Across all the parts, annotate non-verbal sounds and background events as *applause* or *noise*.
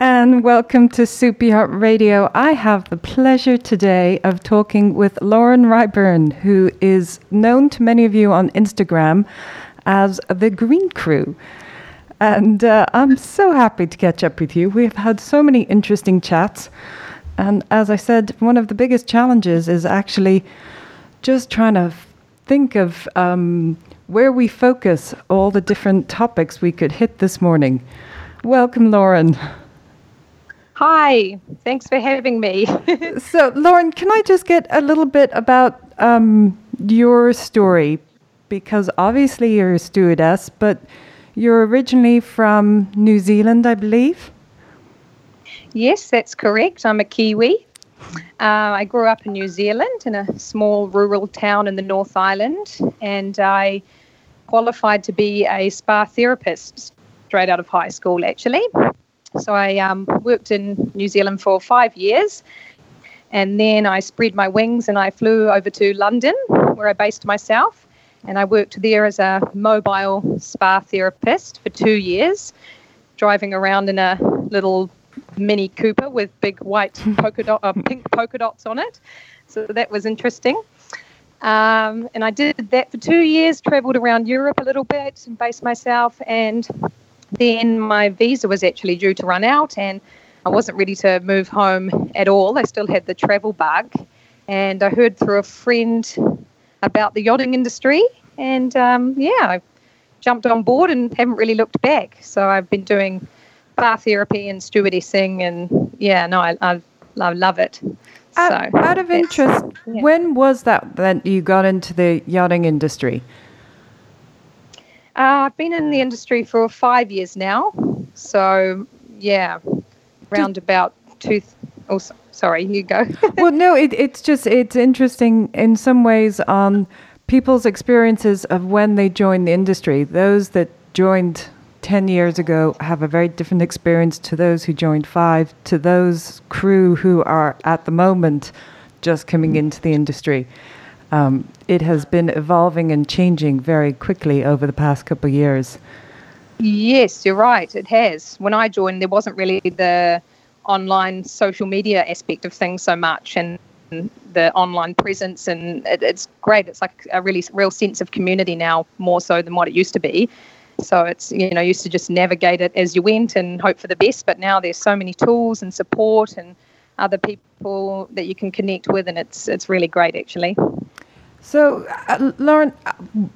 and welcome to Super Yacht Radio. I have the pleasure today of talking with Lauren Ryburn, who is known to many of you on Instagram as the Green Crew. And uh, I'm so happy to catch up with you. We've had so many interesting chats. And as I said, one of the biggest challenges is actually just trying to think of um, where we focus all the different topics we could hit this morning. Welcome, Lauren. Hi, thanks for having me. *laughs* so, Lauren, can I just get a little bit about um, your story? Because obviously you're a stewardess, but you're originally from New Zealand, I believe. Yes, that's correct. I'm a Kiwi. Uh, I grew up in New Zealand in a small rural town in the North Island, and I qualified to be a spa therapist straight out of high school, actually. So I um, worked in New Zealand for five years, and then I spread my wings and I flew over to London, where I based myself and I worked there as a mobile spa therapist for two years, driving around in a little Mini Cooper with big white *laughs* polka dot, uh, pink polka dots on it. So that was interesting. Um, and I did that for two years, traveled around Europe a little bit and based myself. And then my visa was actually due to run out, and I wasn't ready to move home at all. I still had the travel bug. And I heard through a friend about the yachting industry. And um, yeah, I jumped on board and haven't really looked back. So I've been doing bar therapy and stewardessing, and yeah, no, I, I, I love it. Out, so, out of interest, yeah. when was that that you got into the yachting industry? Uh, I've been in the industry for five years now. So yeah, round about two. Oh, sorry, you go. *laughs* well, no, it, it's just it's interesting in some ways on people's experiences of when they joined the industry. Those that joined 10 years ago have a very different experience to those who joined five, to those crew who are at the moment just coming into the industry. Um, it has been evolving and changing very quickly over the past couple of years. Yes, you're right. It has. When I joined, there wasn't really the online social media aspect of things so much and the online presence and it, it's great it's like a really real sense of community now more so than what it used to be so it's you know used to just navigate it as you went and hope for the best but now there's so many tools and support and other people that you can connect with and it's it's really great actually so, uh, Lauren,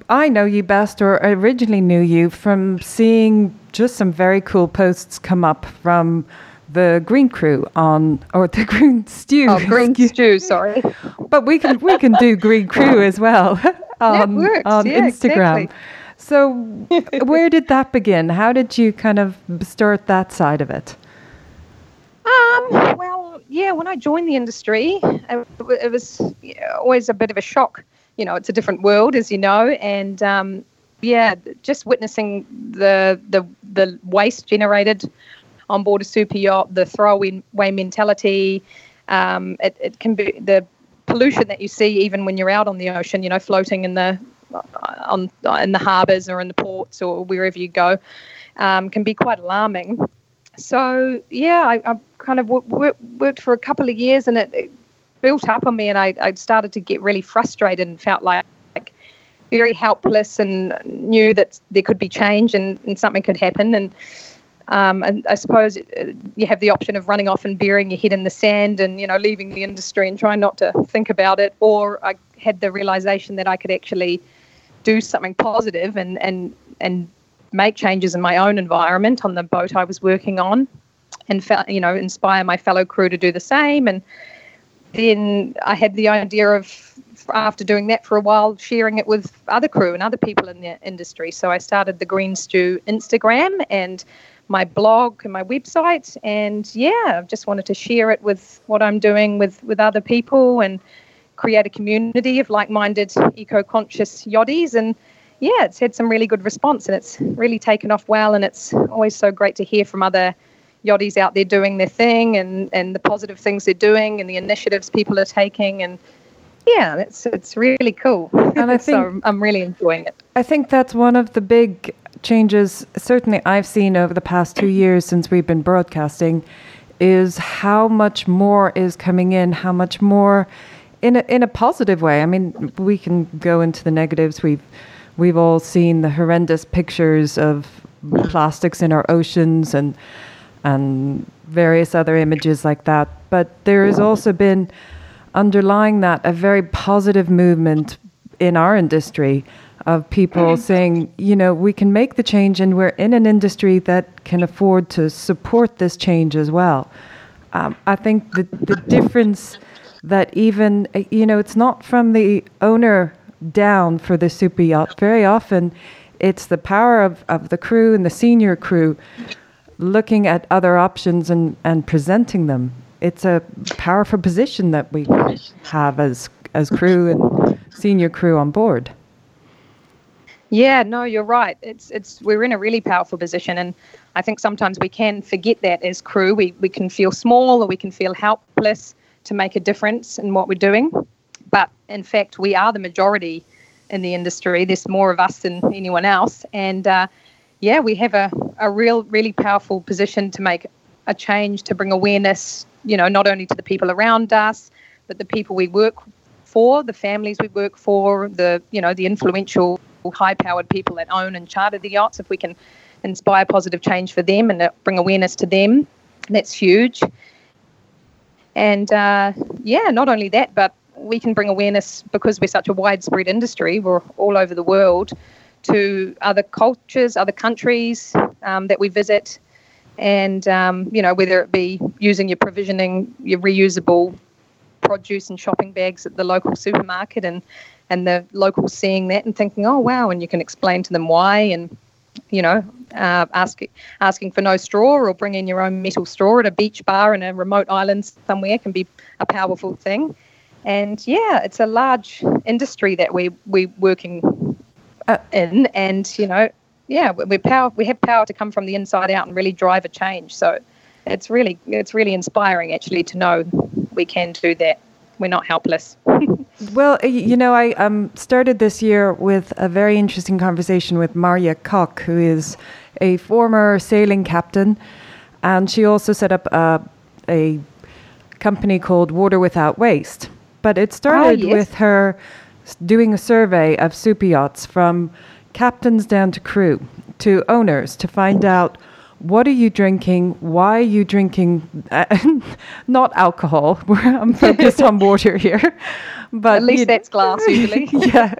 I know you best, or originally knew you from seeing just some very cool posts come up from the Green Crew on, or the *laughs* Green Stew. Oh, Green Stew, sorry. But we can we can do Green Crew *laughs* as well *laughs* on, on yeah, Instagram. Exactly. So, where did that begin? How did you kind of start that side of it? Um, well, yeah, when I joined the industry, it, it was always a bit of a shock. You know, it's a different world, as you know, and um, yeah, just witnessing the the the waste generated on board a super yacht, the throwaway away mentality. Um, it, it can be the pollution that you see even when you're out on the ocean, you know, floating in the on in the harbours or in the ports or wherever you go, um, can be quite alarming. So yeah, I, I kind of w- worked for a couple of years, and it, it built up on me, and I, I, started to get really frustrated and felt like, like very helpless, and knew that there could be change and, and something could happen, and um, and I suppose uh, you have the option of running off and burying your head in the sand and you know leaving the industry and trying not to think about it. Or I had the realization that I could actually do something positive and and and make changes in my own environment on the boat I was working on, and you know inspire my fellow crew to do the same. And then I had the idea of after doing that for a while, sharing it with other crew and other people in the industry. So I started the Green Stew Instagram and my blog and my website. And yeah, I've just wanted to share it with what I'm doing with, with other people and create a community of like minded, eco conscious yachties. And yeah, it's had some really good response and it's really taken off well. And it's always so great to hear from other yachties out there doing their thing and, and the positive things they're doing and the initiatives people are taking. And yeah, it's it's really cool. And I *laughs* think so I'm really enjoying it. I think that's one of the big changes certainly I've seen over the past two years since we've been broadcasting is how much more is coming in, how much more in a, in a positive way. I mean, we can go into the negatives. We've we've all seen the horrendous pictures of plastics in our oceans and and various other images like that. But there has also been underlying that a very positive movement in our industry of people saying, you know, we can make the change and we're in an industry that can afford to support this change as well. Um, I think the, the difference that even, you know, it's not from the owner down for the super yacht. Very often it's the power of, of the crew and the senior crew looking at other options and, and presenting them. It's a powerful position that we have as, as crew and senior crew on board. Yeah, no, you're right. It's it's we're in a really powerful position, and I think sometimes we can forget that as crew. We we can feel small or we can feel helpless to make a difference in what we're doing, but in fact, we are the majority in the industry. There's more of us than anyone else, and uh, yeah, we have a a real really powerful position to make a change to bring awareness. You know, not only to the people around us, but the people we work for, the families we work for, the you know the influential high powered people that own and charter the yachts, if we can inspire positive change for them and bring awareness to them, that's huge. And uh, yeah, not only that, but we can bring awareness because we're such a widespread industry, we're all over the world, to other cultures, other countries um, that we visit. And, um, you know, whether it be using your provisioning, your reusable produce and shopping bags at the local supermarket and and the locals seeing that and thinking, oh wow, and you can explain to them why, and you know, uh, ask, asking for no straw or bringing your own metal straw at a beach bar in a remote island somewhere can be a powerful thing. And yeah, it's a large industry that we we working uh, in, and you know, yeah, we power we have power to come from the inside out and really drive a change. So it's really it's really inspiring actually to know we can do that. We're not helpless. *laughs* well, you know, I um, started this year with a very interesting conversation with Marja Koch, who is a former sailing captain, and she also set up a, a company called Water Without Waste. But it started oh, yes. with her doing a survey of super yachts from captains down to crew to owners to find out what are you drinking? Why are you drinking? Uh, *laughs* not alcohol. *laughs* I'm focused on water here. *laughs* But at least that's glass usually. yeah.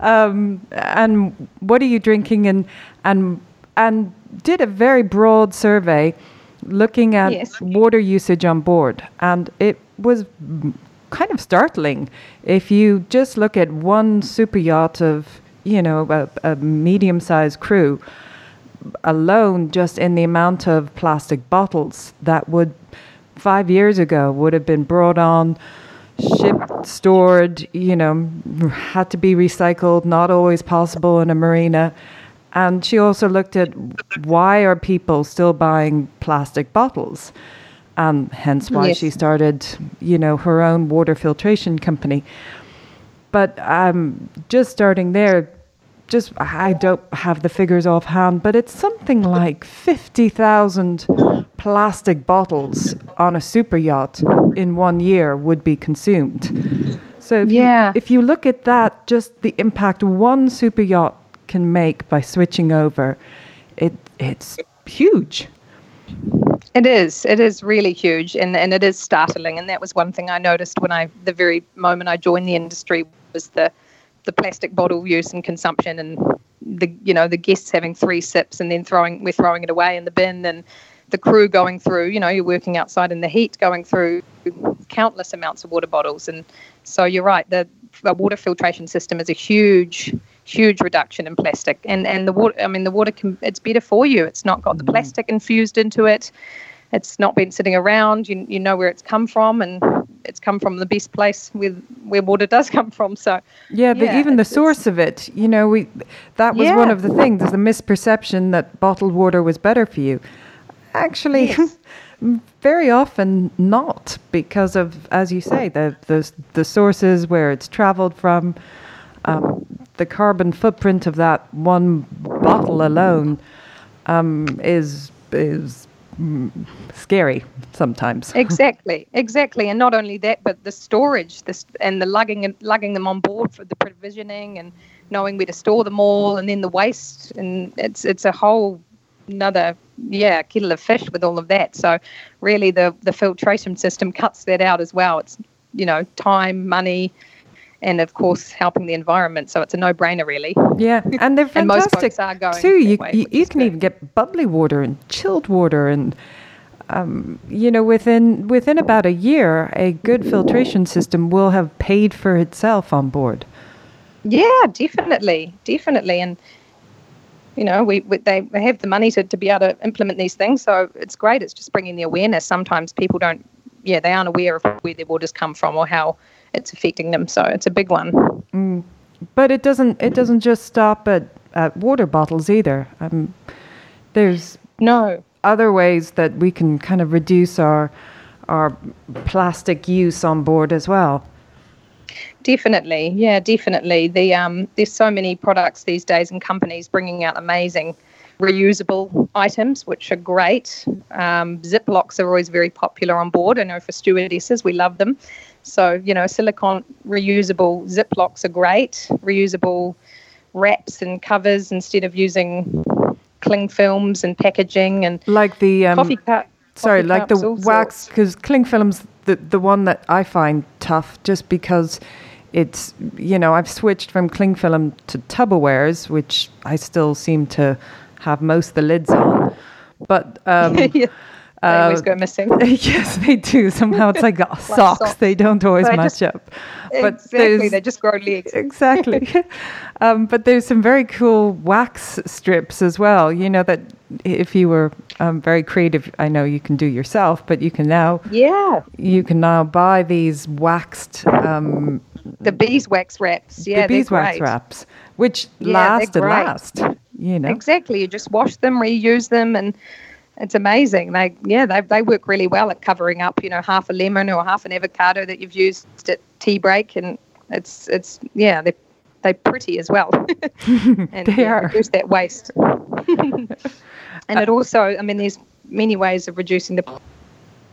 Um, and what are you drinking? And and and did a very broad survey looking at yes. water usage on board, and it was kind of startling. If you just look at one super yacht of you know a, a medium-sized crew alone just in the amount of plastic bottles that would five years ago would have been brought on shipped stored you know had to be recycled not always possible in a marina. And she also looked at why are people still buying plastic bottles? And hence why yes. she started you know her own water filtration company. But um, just starting there just I don't have the figures offhand, but it's something like 50,000 plastic bottles on a super yacht in one year would be consumed. So if, yeah. you, if you look at that, just the impact one super yacht can make by switching over, it it's huge. It is. It is really huge, and and it is startling. And that was one thing I noticed when I the very moment I joined the industry was the the plastic bottle use and consumption and the you know the guests having three sips and then throwing we're throwing it away in the bin and the crew going through you know you're working outside in the heat going through countless amounts of water bottles and so you're right the, the water filtration system is a huge huge reduction in plastic and and the water i mean the water can it's better for you it's not got the mm. plastic infused into it it's not been sitting around. You, you know where it's come from, and it's come from the best place where where water does come from. So yeah, yeah even the source of it, you know, we that was yeah. one of the things. There's a misperception that bottled water was better for you. Actually. Yes. *laughs* very often not because of as you say the the, the sources where it's traveled from um, the carbon footprint of that one bottle alone um, is is scary sometimes. exactly, exactly, and not only that, but the storage, this and the lugging and lugging them on board for the provisioning and knowing where to store them all, and then the waste, and it's it's a whole another yeah kettle of fish with all of that. So really, the the filtration system cuts that out as well. It's you know time, money. And of course, helping the environment, so it's a no-brainer, really. Yeah, *laughs* and they're And most folks are going too. You, way, you, you can good. even get bubbly water and chilled water, and um, you know within within about a year, a good filtration system will have paid for itself on board. Yeah, definitely, definitely, and you know, we, we they they have the money to, to be able to implement these things, so it's great. It's just bringing the awareness. Sometimes people don't, yeah, they aren't aware of where their waters come from or how it's affecting them. So it's a big one. But it doesn't it doesn't just stop at, at water bottles either. Um, there's No, other ways that we can kind of reduce our our plastic use on board as well. definitely, yeah, definitely. The um, there's so many products these days and companies bringing out amazing reusable items, which are great. Um, Ziplocs are always very popular on board. I know for stewardesses, we love them. So, you know, silicone reusable Ziplocs are great. Reusable wraps and covers instead of using cling films and packaging and Like the um, coffee cup. Sorry, coffee like the cups, all wax, because cling film's the the one that I find tough, just because it's you know I've switched from cling film to Tupperwares, which I still seem to have most of the lids on, but um, *laughs* yeah, they always uh, go missing. *laughs* yes, they do. Somehow it's like, *laughs* socks; socks. they don't always They match just- up. But exactly, they just grow legs. exactly. *laughs* um, but there's some very cool wax strips as well. You know that if you were um, very creative, I know you can do yourself, but you can now Yeah, you can now buy these waxed um, the beeswax wraps. Yeah, the beeswax wraps, which Yeah, last and last. You know, Exactly. You just wash them, reuse them, and it's amazing. They yeah, they they work really well at covering up, you know, half a lemon or half an avocado that you've used at tea break, and it's it's yeah, they they're pretty as well. *laughs* *laughs* and They yeah, reduce that waste. *laughs* and it also, I mean, there's many ways of reducing the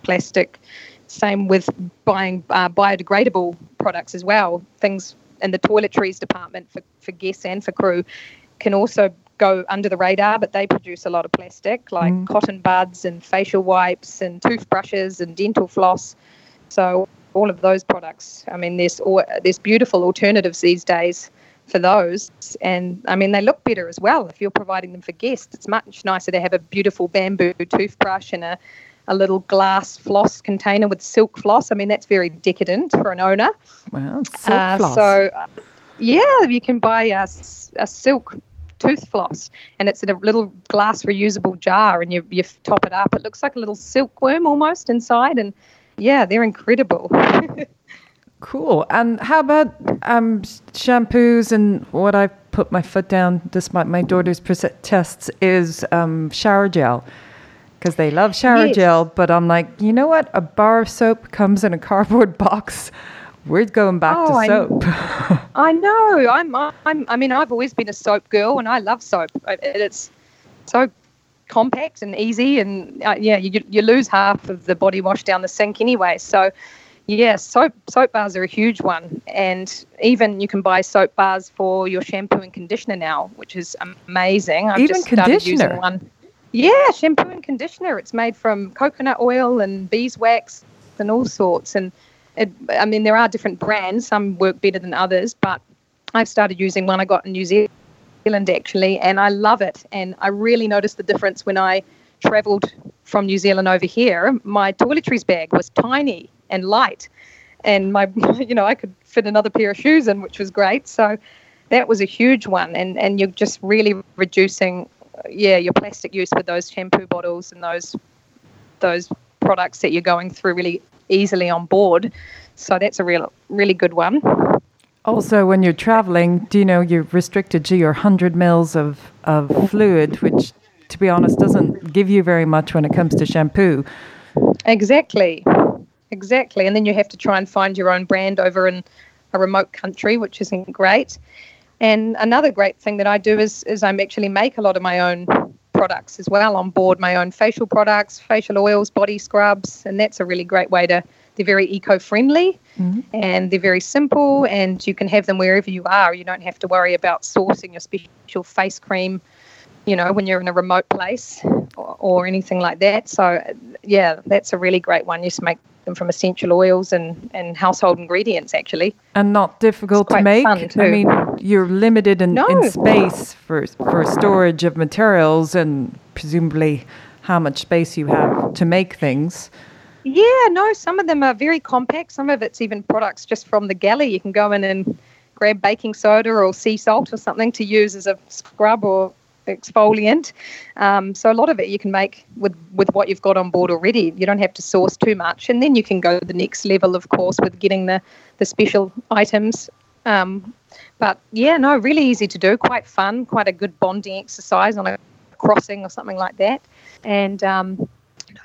plastic. Same with buying uh, biodegradable products as well. Things in the toiletries department for, for guests and for crew can also go under the radar, but they produce a lot of plastic, like cotton buds and facial wipes and toothbrushes and dental floss. So all of those products. I mean, there's al- there's beautiful alternatives these days for those, and I mean they look better as well. If you're providing them for guests, it's much nicer to have a beautiful bamboo toothbrush and a a little glass floss container with silk floss. I mean, that's very decadent for an owner. well, silk Uh, floss. So, yeah, you can buy a, a silk tooth floss, and it's in a little glass reusable jar, and you you top it up. It looks like a little silkworm almost inside, and yeah, they're incredible. *laughs* Cool. And how about um, shampoos and what I put my foot down, despite my daughter's tests, is um, shower gel. Because they love shower Yes. gel, but I'm like, you know what? A bar of soap comes in a cardboard *laughs* box. We're going back Oh, to soap. *laughs* I know. I'm, I'm. I mean, I've always been a soap girl, and I love soap. It's so compact and easy, and uh, yeah, you you lose half of the body wash down the sink anyway. So, yeah, soap soap bars are a huge one, and even you can buy soap bars for your shampoo and conditioner now, which is amazing. I've Even just started using conditioner? one. Yeah, shampoo and conditioner. It's made from coconut oil and beeswax and all sorts. And it, I mean, there are different brands. Some work better than others, but I've started using one I got in New Zealand actually, and I love it. And I really noticed the difference when I travelled from New Zealand over here. My toiletries bag was tiny and light, and my, *laughs* you know, I could fit another pair of shoes in, which was great. So that was a huge one, and and you're just really reducing, yeah, your plastic use with those shampoo bottles and those those products that you're going through really easily on board. So that's a real really good one. also, when you're traveling, do you know you're restricted to your 100 mils of, of fluid, which, to be honest, doesn't give you very much when it comes to shampoo. Exactly. Exactly. And then you have to try and find your own brand over in a remote country, which isn't great. And another great thing that I do is, is I'm actually make a lot of my own products as well on board, my own facial products, facial oils, body scrubs, and that's a really great way to. They're very eco-friendly mm-hmm. and they're very simple, and you can have them wherever you are. You don't have to worry about sourcing your special face cream, you know, when you're in a remote place or, or anything like that. So, yeah, that's a really great one. You just make them from essential oils and, and household ingredients actually. And not difficult to make. I mean, you're limited in, no. in space for for storage of materials and presumably how much space you have to make things. Yeah, no, some of them are very compact. Some of it's even products just from the galley. You can go in and grab baking soda or sea salt or something to use as a scrub or exfoliant. Um, so a lot of it you can make with with what you've got on board already. You don't have to source too much, and then you can go the next level, of course, with getting the the special items. Um, but yeah, no, really easy to do, quite fun, quite a good bonding exercise on a crossing or something like that, and. Um,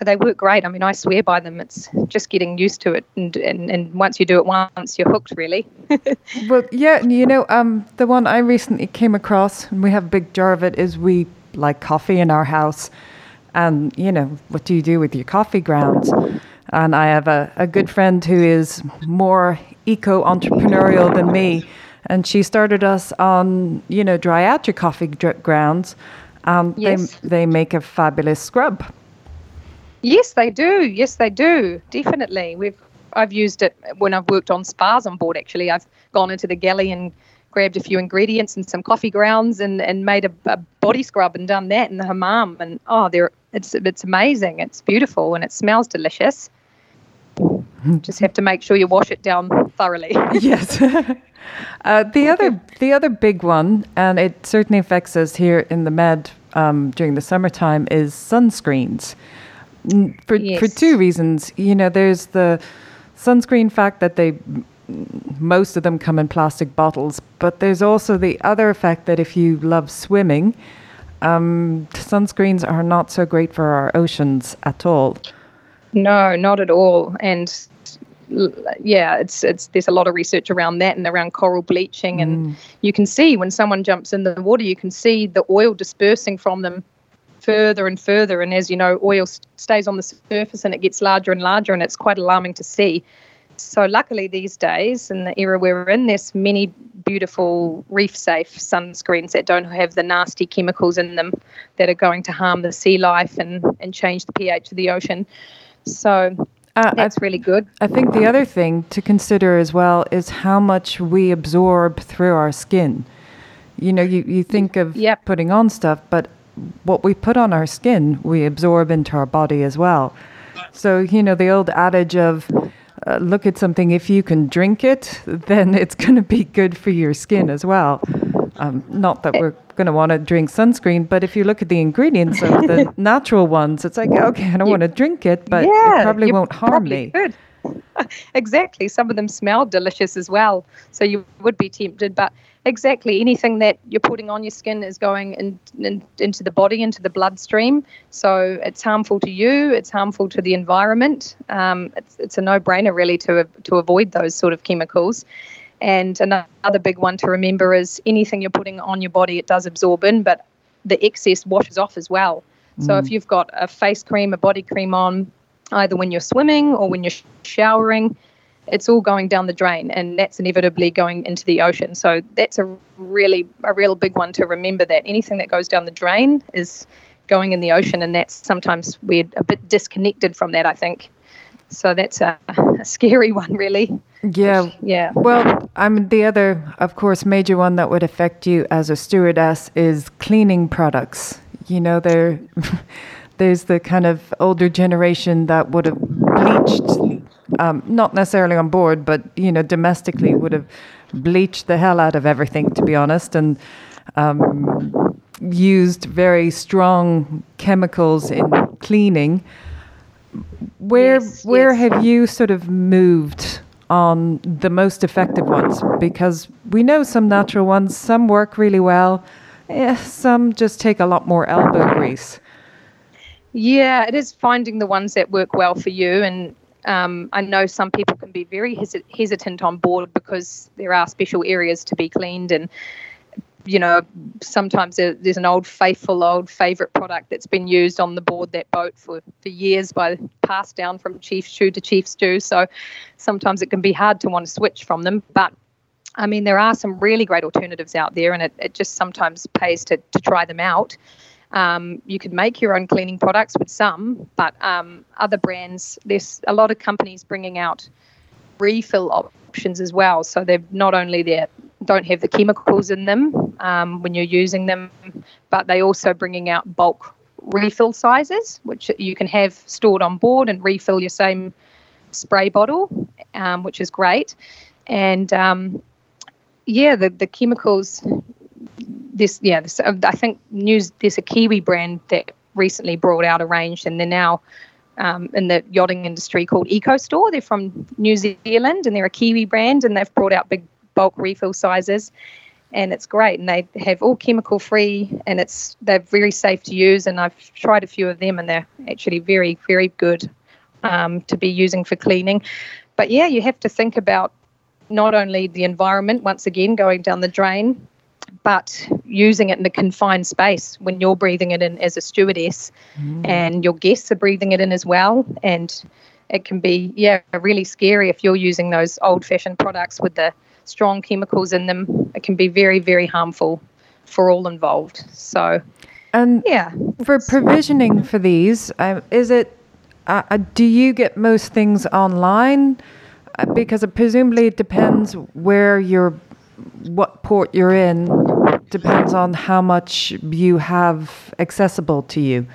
they work great. I mean, I swear by them. It's just getting used to it, and and, and once you do it once, you're hooked, really. *laughs* well, yeah, you know, um, the one I recently came across, and we have a big jar of it, is we like coffee in our house, and you know, what do you do with your coffee grounds? And I have a, a good friend who is more eco entrepreneurial than me, and she started us on you know dry out your coffee grounds. Um, yes. they they make a fabulous scrub. Yes, they do. Yes, they do. Definitely. We've I've used it when I've worked on spas on board. Actually, I've gone into the galley and grabbed a few ingredients and some coffee grounds and, and made a, a body scrub and done that in the hammam. And oh, they're it's it's amazing. It's beautiful and it smells delicious. Just have to make sure you wash it down thoroughly. *laughs* yes. *laughs* uh, the other the other big one, and it certainly affects us here in the Med um, during the summertime, is sunscreens for yes. for two reasons. You know, there's the sunscreen fact that they most of them come in plastic bottles, but there's also the other effect that if you love swimming, um, sunscreens are not so great for our oceans at all. No, not at all. And yeah, it's it's there's a lot of research around that and around coral bleaching, and mm. you can see when someone jumps in the water, you can see the oil dispersing from them further and further. And as you know, oil stays on the surface and it gets larger and larger, and it's quite alarming to see. So, luckily, these days, in the era we're in, there's many beautiful reef safe sunscreens that don't have the nasty chemicals in them that are going to harm the sea life and, and change the pH of the ocean. So, uh, that's th- really good. I think the other thing to consider as well is how much we absorb through our skin. You know, you, you think of yep. putting on stuff, but what we put on our skin, we absorb into our body as well. So, you know, the old adage of uh, look at something, if you can drink it, *laughs* then it's going to be good for your skin as well. Um, not that we're going to want to drink sunscreen, but if you look at the ingredients of the *laughs* natural ones, it's like, okay, I don't want to drink it, but yeah, it probably won't harm probably me. Could. *laughs* exactly. Some of them smell delicious as well. So you would be tempted. But exactly, anything that you're putting on your skin is going in, in, into the body, into the bloodstream. So it's harmful to you, it's harmful to the environment. Um, it's, it's a no brainer, really, to, to avoid those sort of chemicals. And another big one to remember is anything you're putting on your body, it does absorb in, but the excess washes off as well. So mm. if you've got a face cream, a body cream on, either when you're swimming or when you're showering. It's all going down the drain, and that's inevitably going into the ocean. So that's a really a real big one to remember. That anything that goes down the drain is going in the ocean, and that's sometimes we're a bit disconnected from that. I think. So that's a, a scary *laughs* one, really. Yeah. Yeah. Well, I mean, the other, of course, major one that would affect you as a stewardess is cleaning products. You know, they're. *laughs* there's the kind of older generation that would have bleached, um, not necessarily on board, but you know, domestically would have bleached the hell out of everything, to be honest, and um, used very strong chemicals in cleaning. Where yes, where yes. have you sort of moved on the most effective ones? Because we know some natural ones, some work really well. Eh, some just take a lot more elbow grease. Yeah, it is finding the ones that work well for you. And um, I know some people can be very hesitant on board because there are special areas to be cleaned and you know, sometimes there's an old faithful, old favourite product that's been used on the board that boat for, for years by passed down from chief stew to chief stew. So sometimes it can be hard to want to switch from them. But I mean, there are some really great alternatives out there, and it, it just sometimes pays to, to try them out. Um, you could make your own cleaning products with some, but um, other brands, there's a lot of companies bringing out refill options as well. So they're not only there don't have the chemicals in them um, when you're using them, but they also bringing out bulk refill sizes, which you can have stored on board and refill your same spray bottle, um, which is great. And um, yeah, the the chemicals. This yeah, this, I think news. There's a Kiwi brand that recently brought out a range, and they're now um, in the yachting industry called Eco Store. They're from New Zealand and they're a Kiwi brand, and they've brought out big bulk refill sizes and it's great and they have all chemical free and it's they're very safe to use and i've tried a few of them and they're actually very very good um, to be using for cleaning but yeah you have to think about not only the environment once again going down the drain but using it in a confined space when you're breathing it in as a stewardess mm. and your guests are breathing it in as well and it can be yeah really scary if you're using those old fashioned products with the strong chemicals in them. It can be very, very harmful for all involved. So, and yeah, for provisioning for these, um, is it? Uh, uh, do you get most things online? Uh, because it presumably it depends where you're, what port you're in, depends on how much you have accessible to you.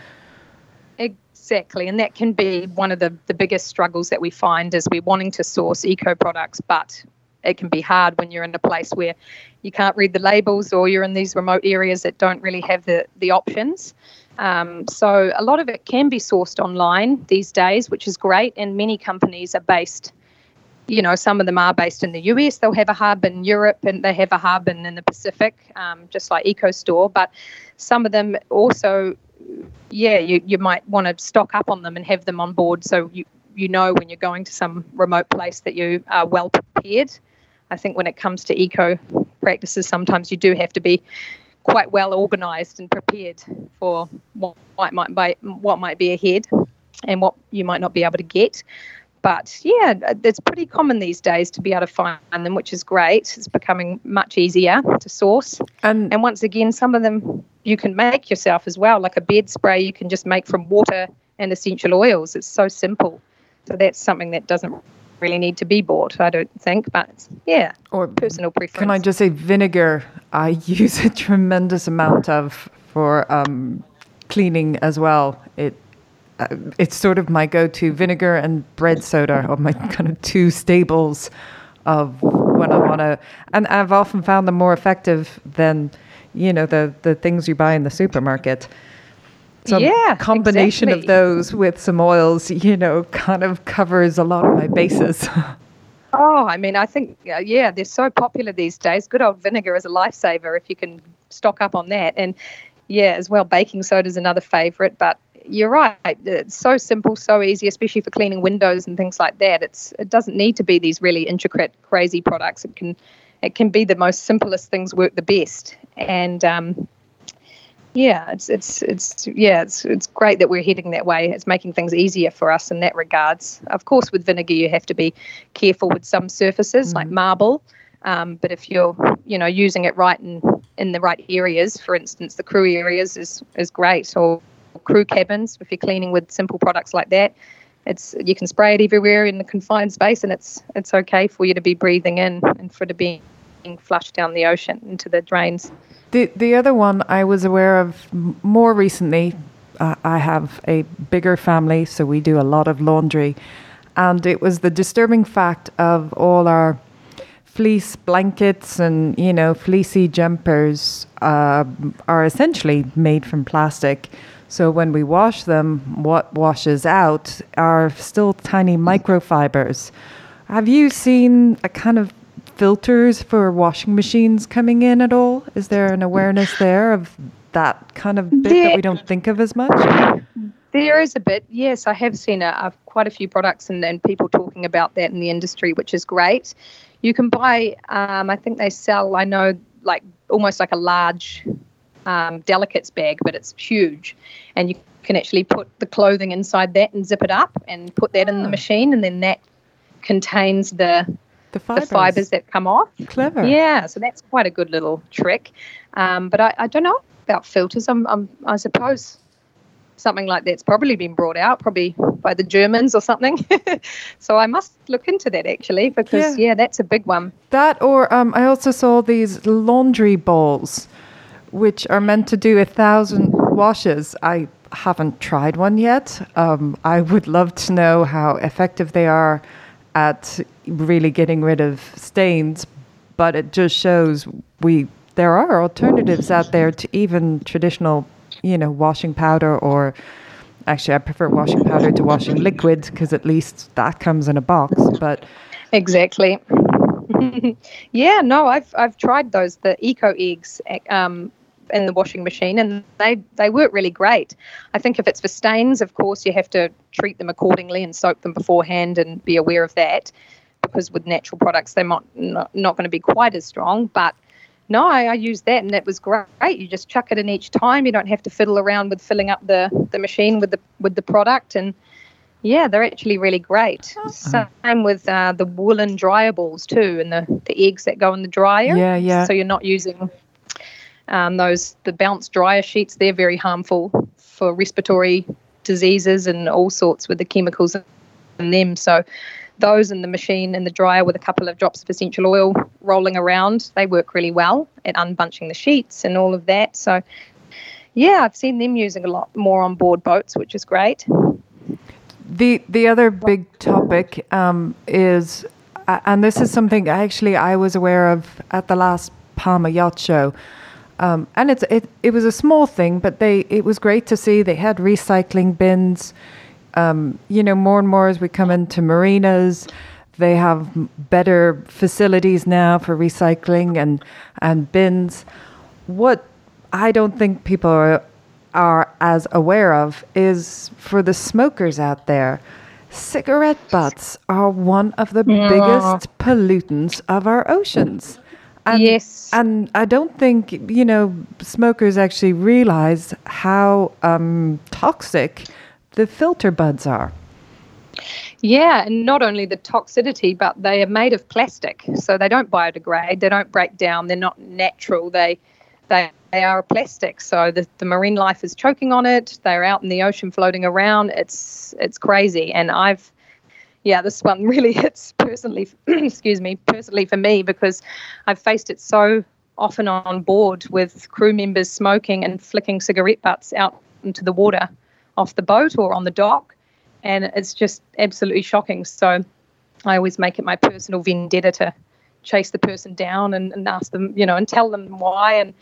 Exactly, and that can be one of the, the biggest struggles that we find is we're wanting to source eco products, but it can be hard when you're in a place where you can't read the labels or you're in these remote areas that don't really have the, the options. Um, so a lot of it can be sourced online these days, which is great. And many companies are based, you know, some of them are based in the US. They'll have a hub in Europe and they have a hub in, in the Pacific, um, just like EcoStore. But some of them also, yeah, you, you might want to stock up on them and have them on board so you, you know when you're going to some remote place that you are well prepared. I think when it comes to eco practices, sometimes you do have to be quite well organised and prepared for what might be what might be ahead and what you might not be able to get. But yeah, it's pretty common these days to be able to find them, which is great. It's becoming much easier to source. And, and once again, some of them you can make yourself as well, like a bed spray you can just make from water and essential oils. It's so simple. So that's something that doesn't really need to be bought, I don't think. But yeah, or personal preference. Can I just say vinegar? I *laughs* use a tremendous amount of for um, cleaning as well. It uh, it's sort of my go-to vinegar and bread soda are my *laughs* kind of two staples of when I want to. And I've often found them more effective than you know the the things you buy in the supermarket some yeah, combination exactly. of those with some oils, you know, kind of covers a lot of my bases. *laughs* oh, I mean, I think, uh, yeah, they're so popular these days. Good old vinegar is a lifesaver if you can stock up on that. And yeah, as well, baking soda is another favorite. But you're right, it's so simple, so easy, especially for cleaning windows and things like that. It's it doesn't need to be these really intricate, crazy products. It can it can be the most simplest things work the best. And um, yeah, it's it's it's yeah, it's it's great that we're heading that way. It's making things easier for us in that regards. Of course, with vinegar, you have to be careful with some surfaces mm like marble. Um, but if you're you know using it right in in the right areas, for instance, the crew areas is is great, or crew cabins if you're cleaning with simple products like that. It's you can spray it everywhere in the confined space, and it's it's okay for you to be breathing in and for it to be flushed down the ocean into the drains. The the other one I was aware of more recently. Uh, I have a bigger family, so we do a lot of laundry, and it was the disturbing fact of all our fleece blankets and you know fleecy jumpers uh, are essentially made from plastic. So when we wash them, what washes out are still tiny microfibers. Have you seen a kind of filters for washing machines coming in at all? Is there an awareness there of that kind of bit that we don't think of as much? There is a bit, yes. I have seen a, a, quite a few products and, and people talking about that in the industry, which is great. You can buy, um, I think they sell, I know, like almost like a large um, delicates bag, but it's huge, and you can actually put the clothing inside that and zip it up and put that oh. in the ah. machine, and then that contains the the fibers. the fibers, that come off. Clever. Yeah, so that's quite a good little trick. Um, but I, I don't know about filters. I'm, I'm, I suppose something like that's probably been brought out, probably by the Germans or something. *laughs* so I must look into that actually, because yeah, yeah that's a big one. That, or um, I also saw these laundry balls, which are meant to do a thousand washes. I haven't tried one yet. Um, I would love to know how effective they are at really getting rid of stains, but it just shows we there are alternatives out there to even traditional, you know, washing powder or actually I prefer washing powder to washing liquid because at least that comes in a box, but Exactly. *laughs* yeah, no, I've I've tried those the eco eggs um, in the washing machine, and they they work really great. I think if it's for stains, of course, you have to treat them accordingly and soak them beforehand and be aware of that, because with natural products they're not, not going to be quite as strong. But no, I, I used that, and it was great. You just chuck it in each time. You don't have to fiddle around with filling up the the machine with the with the product and. Yeah, they're actually really great. Oh. Same with uh, the woolen dryer balls too, and the, the eggs that go in the dryer. Yeah, yeah. So you're not using um, those the bounce dryer sheets they're very harmful for respiratory diseases and all sorts with the chemicals in them. So those in the machine in the dryer with a couple of drops of essential oil rolling around, they work really well at unbunching the sheets and all of that. So yeah, I've seen them using a lot more on board boats, which is great. The the other big topic um, is, uh, and this is something actually I was aware of at the last Palma Yacht Show. Um, and it's it, it was a small thing, but they it was great to see they had recycling bins. Um, you know, more and more as we come into marinas, they have better facilities now for recycling and and bins. What I don't think people are are as aware of is for the smokers out there. Cigarette butts are one of the yeah. biggest pollutants of our oceans. And, yes. And I don't think, you know, smokers actually realize how um, toxic the filter buds are. Yeah, and not only the toxicity, but they are made of plastic, so they don't biodegrade, they don't break down, they're not natural. They they, they are plastic, so the, the marine life is choking on it. They're out in the ocean floating around. It's it's crazy, and I've yeah, this one *laughs* really hits personally, *clears throat* excuse me, personally for me because I've faced it so often on board with crew members smoking and flicking cigarette butts out into the water off the boat or on the dock. And it's just absolutely shocking. So I always make it my personal vendetta to chase the person down and, and ask them, you know, and tell them why and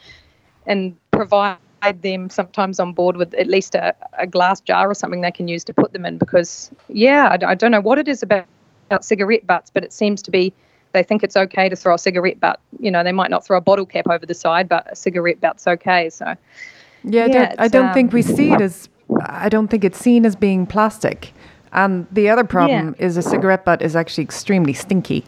and provide them sometimes on board with at least a, a glass jar or something they can use to put them in because yeah I, I don't know what it is about, about cigarette butts but it seems to be they think it's okay to throw a cigarette butt you know they might not throw a bottle cap over the side but a cigarette butt's okay so yeah, yeah I don't, I don't um, think we see it as I don't think it's seen as being plastic and the other problem yeah. is a cigarette butt is actually extremely stinky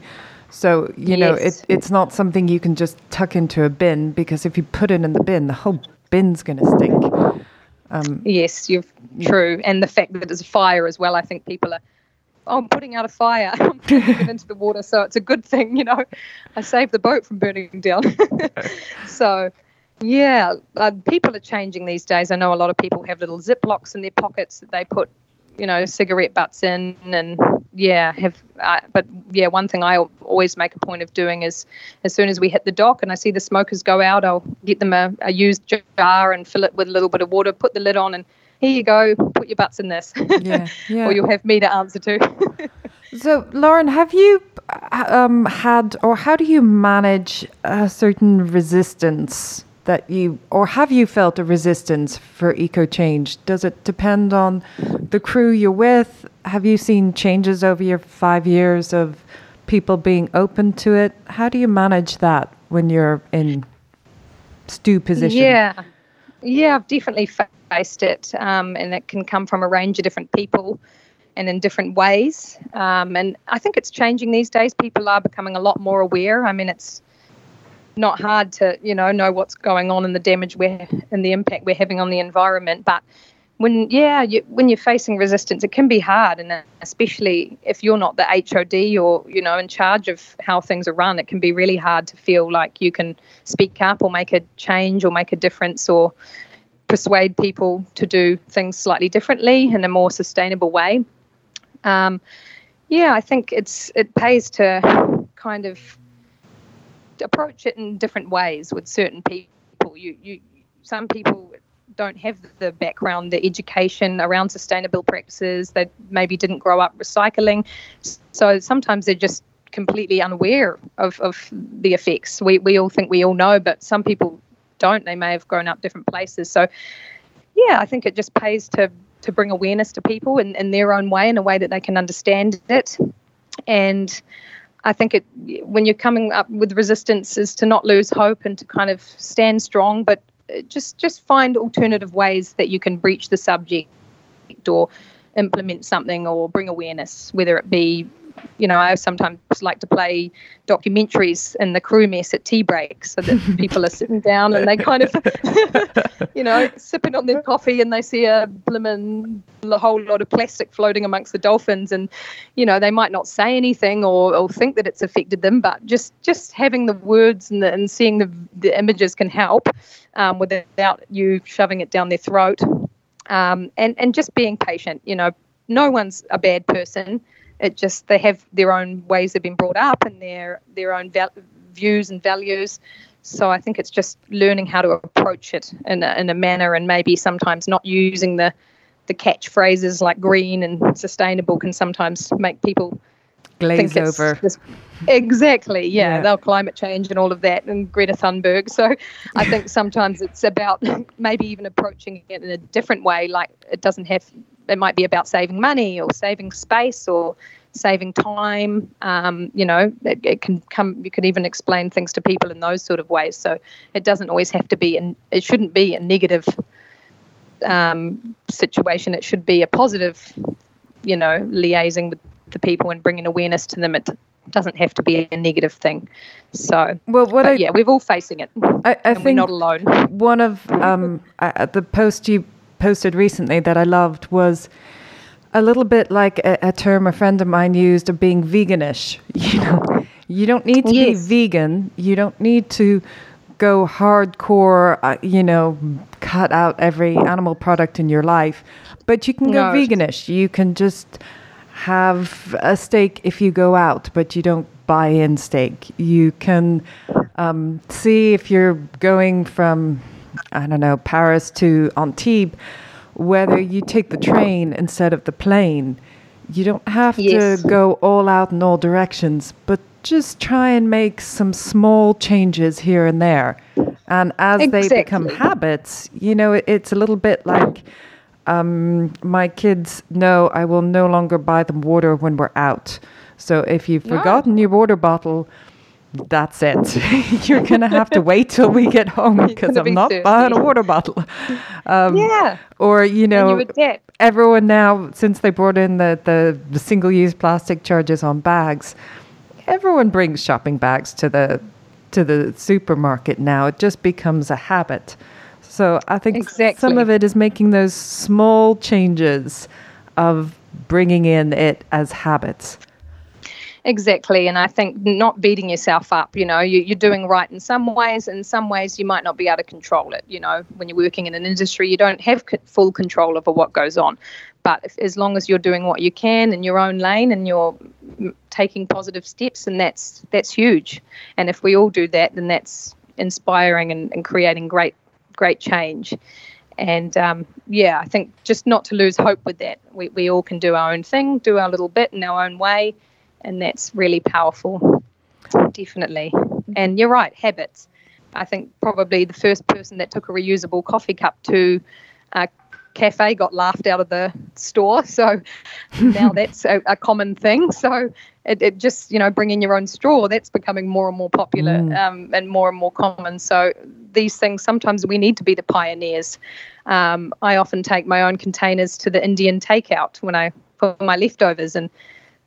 so, you yes. know, it, it's not something you can just tuck into a bin because if you put it in the bin, the whole bin's going to stink. Um, yes, you're true. And the fact that it's a fire as well, I think people are, oh, I'm putting out a fire. *laughs* I'm putting it into the water. So it's a good thing, you know. I saved the boat from burning down. *laughs* so, yeah, uh, people are changing these days. I know a lot of people have little Ziplocs in their pockets that they put you know cigarette butts in and yeah have uh, but yeah one thing i always make a point of doing is as soon as we hit the dock and i see the smokers go out i'll get them a, a used jar and fill it with a little bit of water put the lid on and here you go put your butts in this yeah, *laughs* yeah. or you'll have me to answer to *laughs* so lauren have you um, had or how do you manage a certain resistance that you, or have you felt a resistance for eco change? Does it depend on the crew you're with? Have you seen changes over your five years of people being open to it? How do you manage that when you're in stew position? Yeah, yeah, I've definitely faced it, um, and it can come from a range of different people and in different ways. Um, and I think it's changing these days. People are becoming a lot more aware. I mean, it's not hard to you know know what's going on and the damage we're and the impact we're having on the environment but when yeah you, when you're facing resistance it can be hard and especially if you're not the HOD or you know in charge of how things are run it can be really hard to feel like you can speak up or make a change or make a difference or persuade people to do things slightly differently in a more sustainable way um, yeah I think it's it pays to kind of approach it in different ways with certain people. You, you, some people don't have the background, the education around sustainable practices. They maybe didn't grow up recycling, so sometimes they're just completely unaware of, of the effects. We we all think we all know, but some people don't. They may have grown up different places. So, yeah, I think it just pays to to bring awareness to people in, in their own way, in a way that they can understand it, and I think it when you're coming up with resistance is to not lose hope and to kind of stand strong, but just just find alternative ways that you can breach the subject or implement something or bring awareness, whether it be you know, I sometimes like to play documentaries in the crew mess at tea breaks so that *laughs* people are sitting down and they kind of, *laughs* you know, sipping on their coffee and they see a blimmin' a whole lot of plastic floating amongst the dolphins and, you know, they might not say anything or, or think that it's affected them, but just just having the words and, the, and seeing the, the images can help um, without you shoving it down their throat. Um, and, and just being patient, you know, no one's a bad person it just they have their own ways they've been brought up and their their own val- views and values. So I think it's just learning how to approach it in a, in a manner and maybe sometimes not using the the catchphrases like green and sustainable can sometimes make people glaze over. This, exactly, yeah, yeah. They'll climate change and all of that and Greta Thunberg. So I think *laughs* sometimes it's about maybe even approaching it in a different way. Like it doesn't have it might be about saving money or saving space or saving time. Um, you know, it, it, can come. You can even explain things to people in those sort of ways. So it doesn't always have to be, and it shouldn't be a negative um, situation. It should be a positive. You know, liaising with the people and bringing awareness to them. It doesn't have to be a negative thing. So, well, what I, yeah, we're all facing it. I, I think we're not alone. One of um, uh, the post you posted recently that I loved was a little bit like a, a term a friend of mine used of being veganish. *laughs* You know, you don't need to yes. be vegan. You don't need to go hardcore. Uh, you know, cut out every animal product in your life, but you can go no. veganish. You can just have a steak if you go out, but you don't buy in steak. You can um, see if you're going from I don't know, Paris to Antibes, whether you take the train instead of the plane. You don't have yes. to go all out in all directions, but just try and make some small changes here and there. And as exactly. they become habits, you know, it's a little bit like um, my kids know I will no longer buy them water when we're out. So if you've forgotten your water bottle, that's it. *laughs* You're going to have to wait till we get home *laughs* because I'm be not thirsty. buying a water bottle. *laughs* Um, yeah. Or, you know, you everyone now, since they brought in the, the, the single use plastic charges on bags, everyone brings shopping bags to the to the supermarket now. It just becomes a habit. So I think exactly. some of it is making those small changes of bringing in it as habits. Exactly. And I think not beating yourself up, you know, you, are doing right in some ways, in some ways you might not be able to control it. You know, when you're working in an industry, you don't have full control over what goes on. But if, as long as you're doing what you can in your own lane and you're taking positive steps, and that's that's huge. And if we all do that, then that's inspiring and, and creating great great change. And um, yeah, I think just not to lose hope with that. We, we all can do our own thing, do our little bit in our own way, and that's really powerful, definitely. And you're right, habits. I think probably the first person that took a reusable coffee cup to a cafe got laughed out of the store. *laughs* So now *laughs* that's a, a, common thing. So it, it, just, you know, bringing your own straw, that's becoming more and more popular mm. um, and more and more common. So these things, sometimes we need to be the pioneers. Um, I often take my own containers to the Indian takeout when I put my leftovers and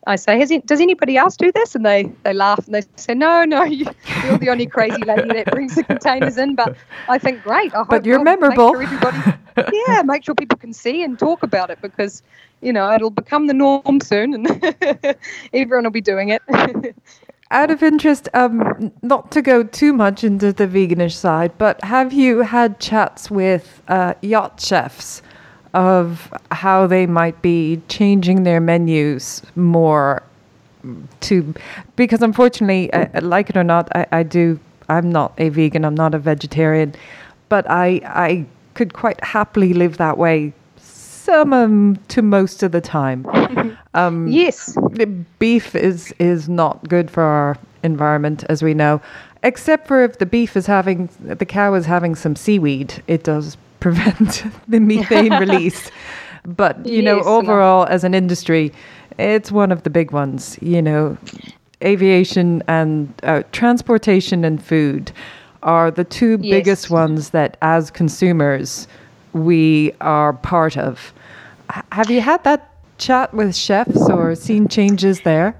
I say, it, does anybody else do this? And they, they laugh and they say, no, no, *laughs* you, are the only crazy lady that brings the containers in. But I think, great. I but you're memorable. Sure everybody, *laughs* yeah, make sure people can see and talk about it because, you know, it'll become the norm soon and *laughs* everyone will be doing it. Out of interest, um, not to go too much into the veganish side, but have you had chats with uh, yacht chefs of how they might be changing their menus more to because unfortunately uh, like it or not I, I do i'm not a vegan i'm not a vegetarian but i i could quite happily live that way some um, to most of the time. *laughs* Um, yes. beef is is not good for our environment as we know except for if the beef is having the cow is having some seaweed it does prevent *laughs* the methane *laughs* release. But, you yes, know, overall, as an industry, it's one of the big ones. You know, aviation and uh, transportation and food are the two yes. biggest ones that, as consumers, we are part of. H- have you had that chat with chefs or seen changes there?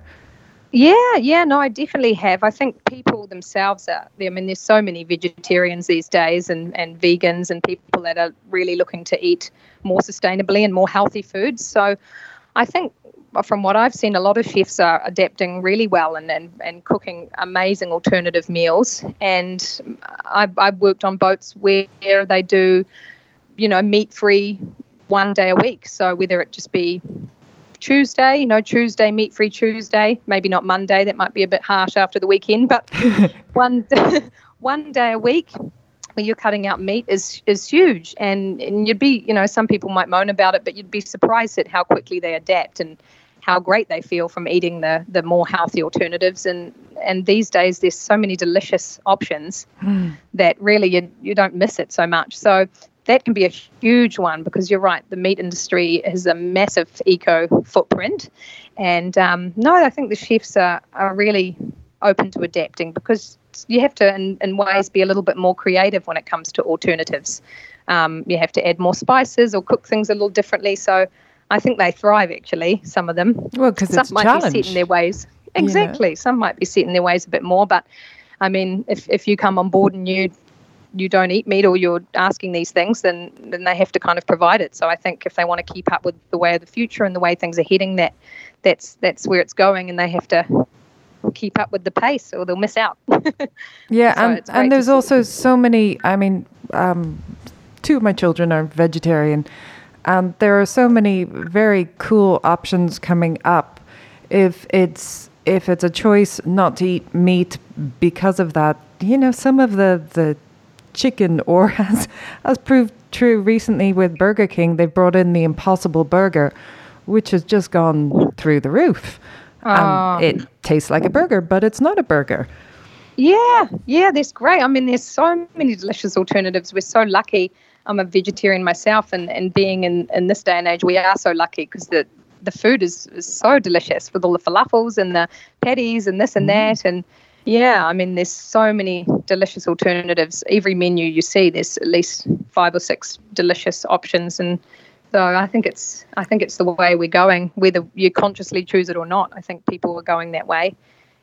Yeah, yeah, no, I definitely have. I think people themselves are. I mean, there's so many vegetarians these days, and and vegans, and people that are really looking to eat more sustainably and more healthy foods. So, I think from what I've seen, a lot of chefs are adapting really well and and, and cooking amazing alternative meals. And I've, I've worked on boats where they do, you know, meat free one day a week. So whether it just be Tuesday, you know, Tuesday, meat free Tuesday, maybe not Monday, that might be a bit harsh after the weekend, but *laughs* one, *laughs* one day a week where you're cutting out meat is is huge. And and you'd be you know some people might moan about it but you'd be surprised at how quickly they adapt and how great they feel from eating the the more healthy alternatives. And and these days there's so many delicious options mm. that really you, you don't miss it so much. So that can be a huge one because you're right, the meat industry has a massive eco footprint. And um, no, I think the chefs are, are really open to adapting because you have to, in, in ways, be a little bit more creative when it comes to alternatives. Um, you have to add more spices or cook things a little differently. So I think they thrive actually, some of them. Well, because some might challenge. be set in their ways. Exactly. Yeah. Some might be set in their ways a bit more, but I mean, if, if you come on board and you you don't eat meat or you're asking these things, then then they have to kind of provide it. So I think if they want to keep up with the way of the future and the way things are heading, that that's that's where it's going, and they have to keep up with the pace or they'll miss out. *laughs* yeah, so and and there's also so many. I mean, um, two of my children are vegetarian, and there are so many very cool options coming up. If it's if it's a choice not to eat meat because of that, you know, some of the the chicken, or *laughs* as has proved true recently with Burger King, they've brought in the Impossible Burger, which has just gone through the roof. Um, it tastes like a burger, but it's not a burger. Yeah, yeah, that's great. I mean, there's so many delicious alternatives. We're so lucky. I'm a vegetarian myself, and, and being in, in this day and age, we are so lucky because the the food is, is so delicious with all the falafels and the patties and this and mm. that. And yeah, I mean, there's so many delicious alternatives. Every menu you see, there's at least five or six delicious options, and so I think it's I think it's the way we're going, whether you consciously choose it or not. I think people are going that way.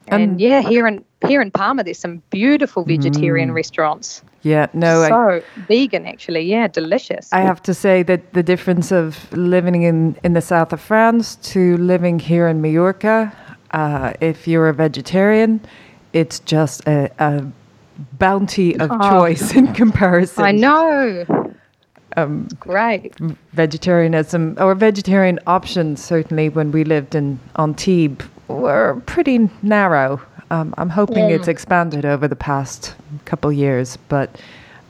And, and yeah, here in here in Palma, there's some beautiful vegetarian mm, restaurants. Yeah, no, so I, vegan actually. Yeah, delicious. I have to say that the difference of living in in the south of France to living here in Mallorca, uh, if you're a vegetarian, it's just a, a bounty of oh, choice in *laughs* comparison. I know. Um, Great. Vegetarianism or vegetarian options, certainly when we lived in Antibes, were pretty narrow. Um, I'm hoping it's expanded over the past couple years, but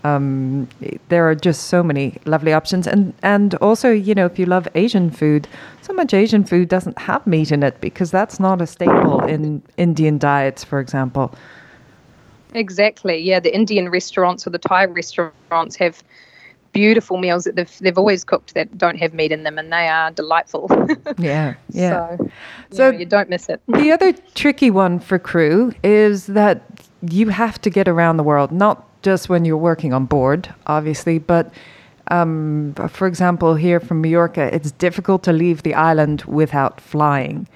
um, there are just so many lovely options. And, and also, you know, if you love Asian food, so much Asian food doesn't have meat in it because that's not a staple in Indian diets, for example. Exactly. Yeah, the Indian restaurants or the Thai restaurants have beautiful meals that they've, they've always cooked that don't have meat in them and they are delightful. *laughs* yeah, yeah. So, so you don't miss it. the other tricky one for crew is that you have to get around the world, not just when you're working on board, obviously, but um, for example, here from Mallorca, it's difficult to leave the island without flying.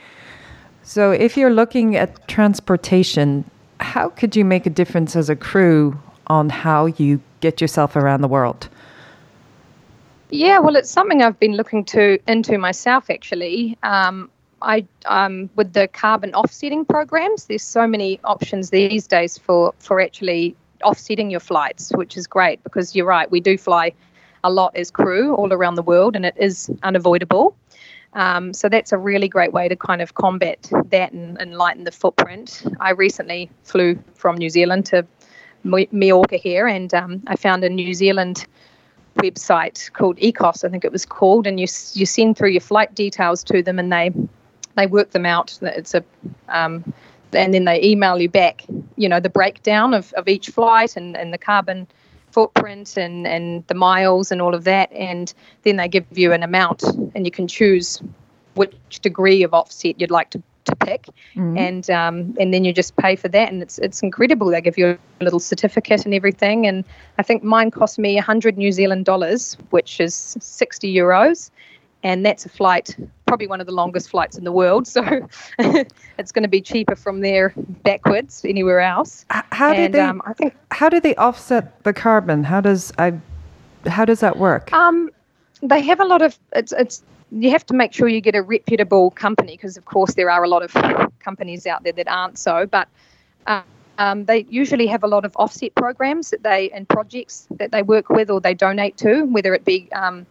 So, if you're looking at transportation, how could you make a difference as a crew on how you get yourself around the world? Yeah, well, it's something I've been looking to into myself actually. Um, I um, with the carbon offsetting programs, there's so many options these days for for actually offsetting your flights, which is great because you're right, we do fly a lot as crew all around the world, and it is unavoidable. Um, so that's a really great way to kind of combat that and, and lighten the footprint. I recently flew from New Zealand to Mallorca here, and um, I found a New Zealand website called Ekos, I think it was called, and you you send through your flight details to them, and they they work them out. It's a um, and then they email you back, you know, the breakdown of, of each flight and, and the carbon footprint and, and the miles and all of that. And then they give you an amount and you can choose which degree of offset you'd like to to pick, mm-hmm. and um, and then you just pay for that, and it's it's incredible. They give you a little certificate and everything, and I think mine cost me hundred New Zealand dollars, which is sixty euros, and that's a flight, probably one of the longest flights in the world. So *laughs* it's going to be cheaper from there backwards anywhere else. How do they? Um, I think how do they offset the carbon? How does I? How does that work? Um, they have a lot of it's it's you have to make sure you get a reputable company because, of course, there are a lot of companies out there that aren't so. But uh, um, they usually have a lot of offset programs that they and projects that they work with or they donate to, whether it be um,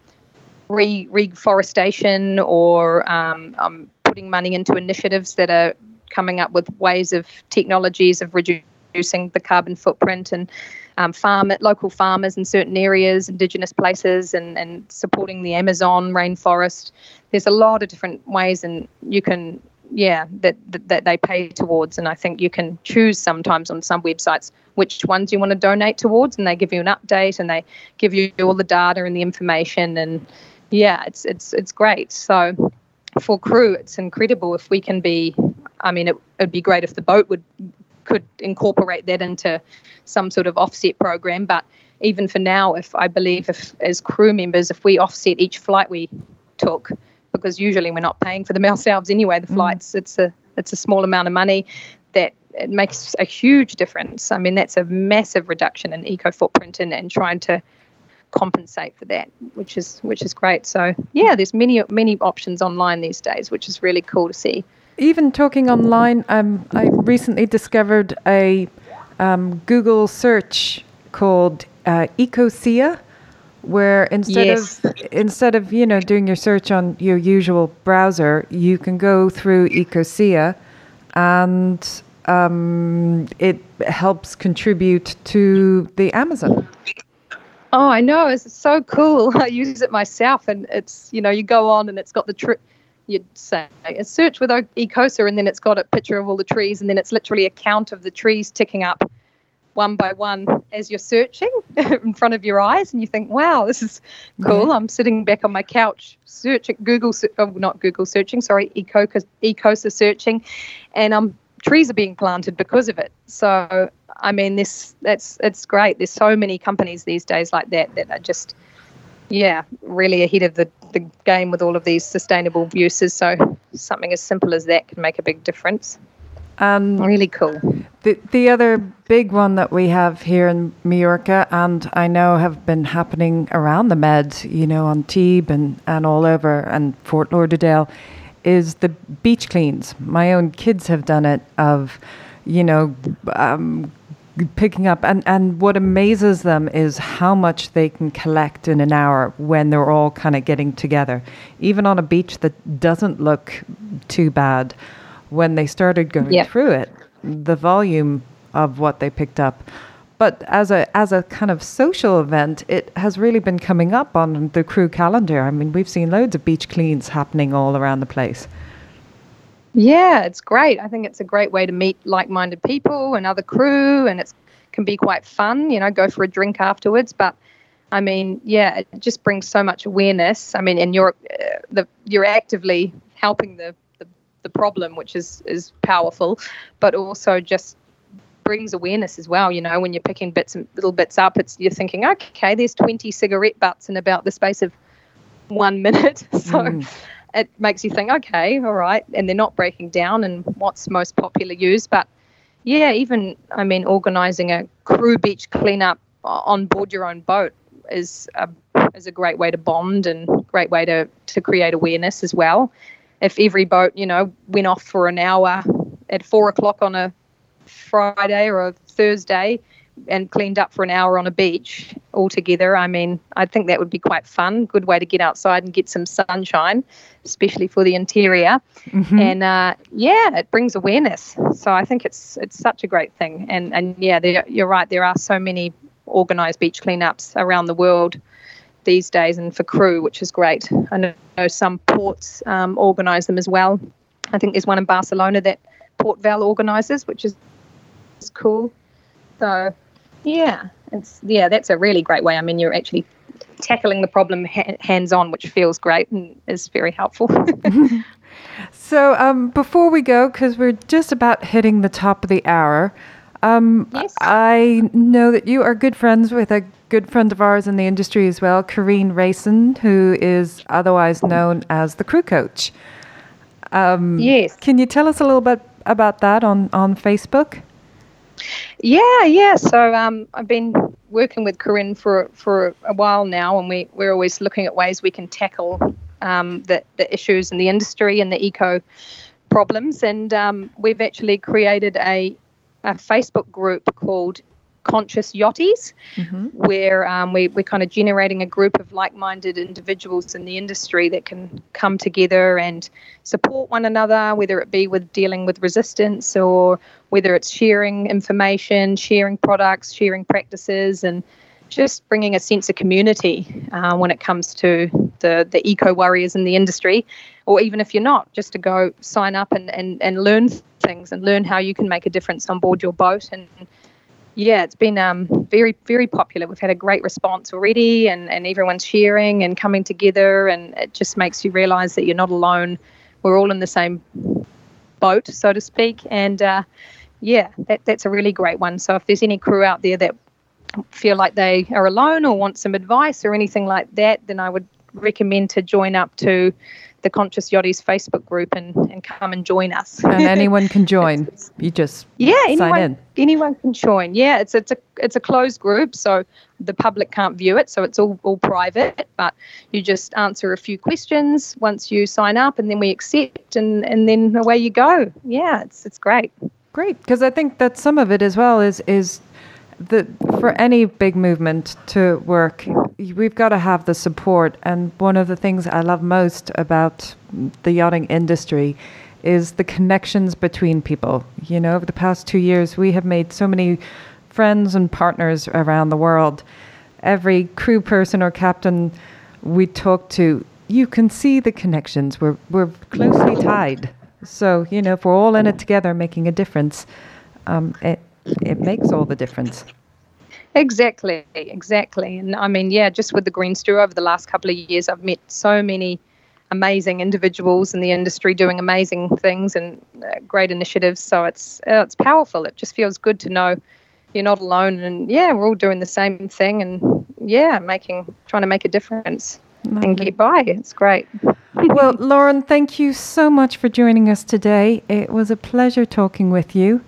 re, reforestation or um, um putting money into initiatives that are coming up with ways of technologies of reducing the carbon footprint and um, farm local farmers in certain areas, indigenous places, and, and supporting the Amazon rainforest. There's a lot of different ways, and you can, yeah, that, that, that they pay towards. And I think you can choose sometimes on some websites which ones you want to donate towards, and they give you an update and they give you all the data and the information. And yeah, it's it's it's great. So for crew, it's incredible if we can be. I mean, it would be great if the boat would could incorporate that into some sort of offset program. But even for now, if I believe if as crew members, if we offset each flight we took, because usually we're not paying for them *laughs* ourselves anyway, the mm. flights, it's a it's a small amount of money that it makes a huge difference. I mean, that's a massive reduction in eco footprint and, and trying to compensate for that, which is which is great. So yeah, there's many many options online these days, which is really cool to see even talking online, um, I recently discovered a um, Google search called uh, Ecosia, where instead yes. of instead of you know doing your search on your usual browser, you can go through Ecosia, and um, it helps contribute to the Amazon. Oh, I know. It's so cool. *laughs* I use it myself, and it's you know you go on and it's got the trip you'd say a search with Ecosia, and then it's got a picture of all the trees, and then it's literally a count of the trees ticking up one by one as you're searching *laughs* in front of your eyes, and you think, "Wow, this is cool." I'm sitting back on my couch, searching Google, oh, not Google searching, sorry, Ecosa, Ecosia searching, and um, trees are being planted because of it. So, I mean, this that's it's great. There's so many companies these days like that that are just yeah, really ahead of the, the game with all of these sustainable uses. So something as simple as that can make a big difference. Um, really cool. The the other big one that we have here in Mallorca, and I know have been happening around the Med, you know, Antibes and, and all over, and Fort Lauderdale, is the beach cleans. My own kids have done it. Of, you know, um, picking up and, and what amazes them is how much they can collect in an hour when they're all kind of getting together even on a beach that doesn't look too bad when they started going yep. through it the volume of what they picked up but as a as a kind of social event it has really been coming up on the crew calendar i mean we've seen loads of beach cleans happening all around the place yeah, it's great. I think it's a great way to meet like-minded people and other crew, and it can be quite fun. You know, go for a drink afterwards. But I mean, yeah, it just brings so much awareness. I mean, and you're uh, the you're actively helping the, the the problem, which is is powerful, but also just brings awareness as well. You know, when you're picking bits and little bits up, it's you're thinking, okay, there's 20 cigarette butts in about the space of one minute. *laughs* so. Mm it makes you think, okay, all right, and they're not breaking down and what's most popular use. But yeah, even I mean, organising a crew beach cleanup on board your own boat is a is a great way to bond and great way to to create awareness as well. If every boat, you know, went off for an hour at four o'clock on a Friday or a Thursday, and cleaned up for an hour on a beach all together. I mean, I think that would be quite fun. Good way to get outside and get some sunshine, especially for the interior. Mm-hmm. And uh, yeah, it brings awareness. So I think it's it's such a great thing. And and yeah, there, you're right. There are so many organised beach cleanups around the world these days, and for crew, which is great. I know some ports um, organise them as well. I think there's one in Barcelona that Port Vell organises, which is, is cool. So yeah, it's yeah, that's a really great way. I mean, you're actually tackling the problem ha- hands on, which feels great and is very helpful. *laughs* so, um, before we go, because we're just about hitting the top of the hour, um, yes. I know that you are good friends with a good friend of ours in the industry as well, Karine Rayson, who is otherwise known as the crew coach. Um, yes. Can you tell us a little bit about that on, on Facebook? Yeah, yeah. So um, I've been working with Corinne for for a while now, and we we're always looking at ways we can tackle um, the the issues in the industry and the eco problems. And um, we've actually created a a Facebook group called conscious yachties, mm-hmm. where um, we, we're kind of generating a group of like minded individuals in the industry that can come together and support one another, whether it be with dealing with resistance or whether it's sharing information, sharing products, sharing practices, and just bringing a sense of community uh, when it comes to the, the eco warriors in the industry, or even if you're not, just to go sign up and, and, and learn things and learn how you can make a difference on board your boat and yeah, it's been um, very, very popular. We've had a great response already, and, and everyone's sharing and coming together, and it just makes you realize that you're not alone. We're all in the same boat, so to speak. And uh, yeah, that, that's a really great one. So if there's any crew out there that feel like they are alone or want some advice or anything like that, then I would recommend to join up to the Conscious Yachties Facebook group and, and come and join us. and anyone can *laughs* join. you just yeah, anyone, in. Anyone can join. Yeah, it's it's a it's a closed group, so the public can't view it, so it's all, all private. But you just answer a few questions once you sign up, and then we accept, and and then away you go. Yeah, it's it's great. Great, because I think that some of it as well is is the for any big movement to work, we've got to have the support. And one of the things I love most about the yachting industry is the connections between people. You know, over the past two years, we have made so many friends and partners around the world. Every crew person or captain we talk to, you can see the connections. We're we're closely tied. So you know, if we're all in it together, making a difference, um, it it makes all the difference. Exactly, exactly. And I mean, yeah, just with the Green Stew over the last couple of years, I've met so many amazing individuals in the industry doing amazing things and uh, great initiatives. So it's uh, it's powerful. It just feels good to know you're not alone, and yeah, we're all doing the same thing, and yeah, making trying to make a difference Lovely. and get by. It's great. well, Lauren, thank you so much for joining us today. It was a pleasure talking with you.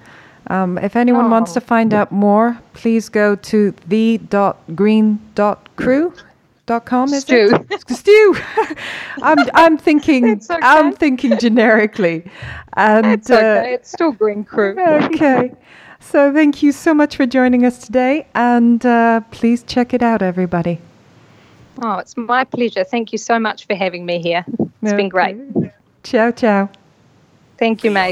Um, if anyone oh. wants to find out more, please go to the.green.crew.com. Is Stew. it? *laughs* Stew. *laughs* I'm I'm thinking *laughs* okay. I'm thinking generically. And it's okay. Uh, it's still Green Crew. okay. So thank you so much for joining us today, and uh, please check it out, everybody. Oh, it's my pleasure. Thank you so much for having me here. It's okay. been great. Ciao, ciao. Thank you, Maeve.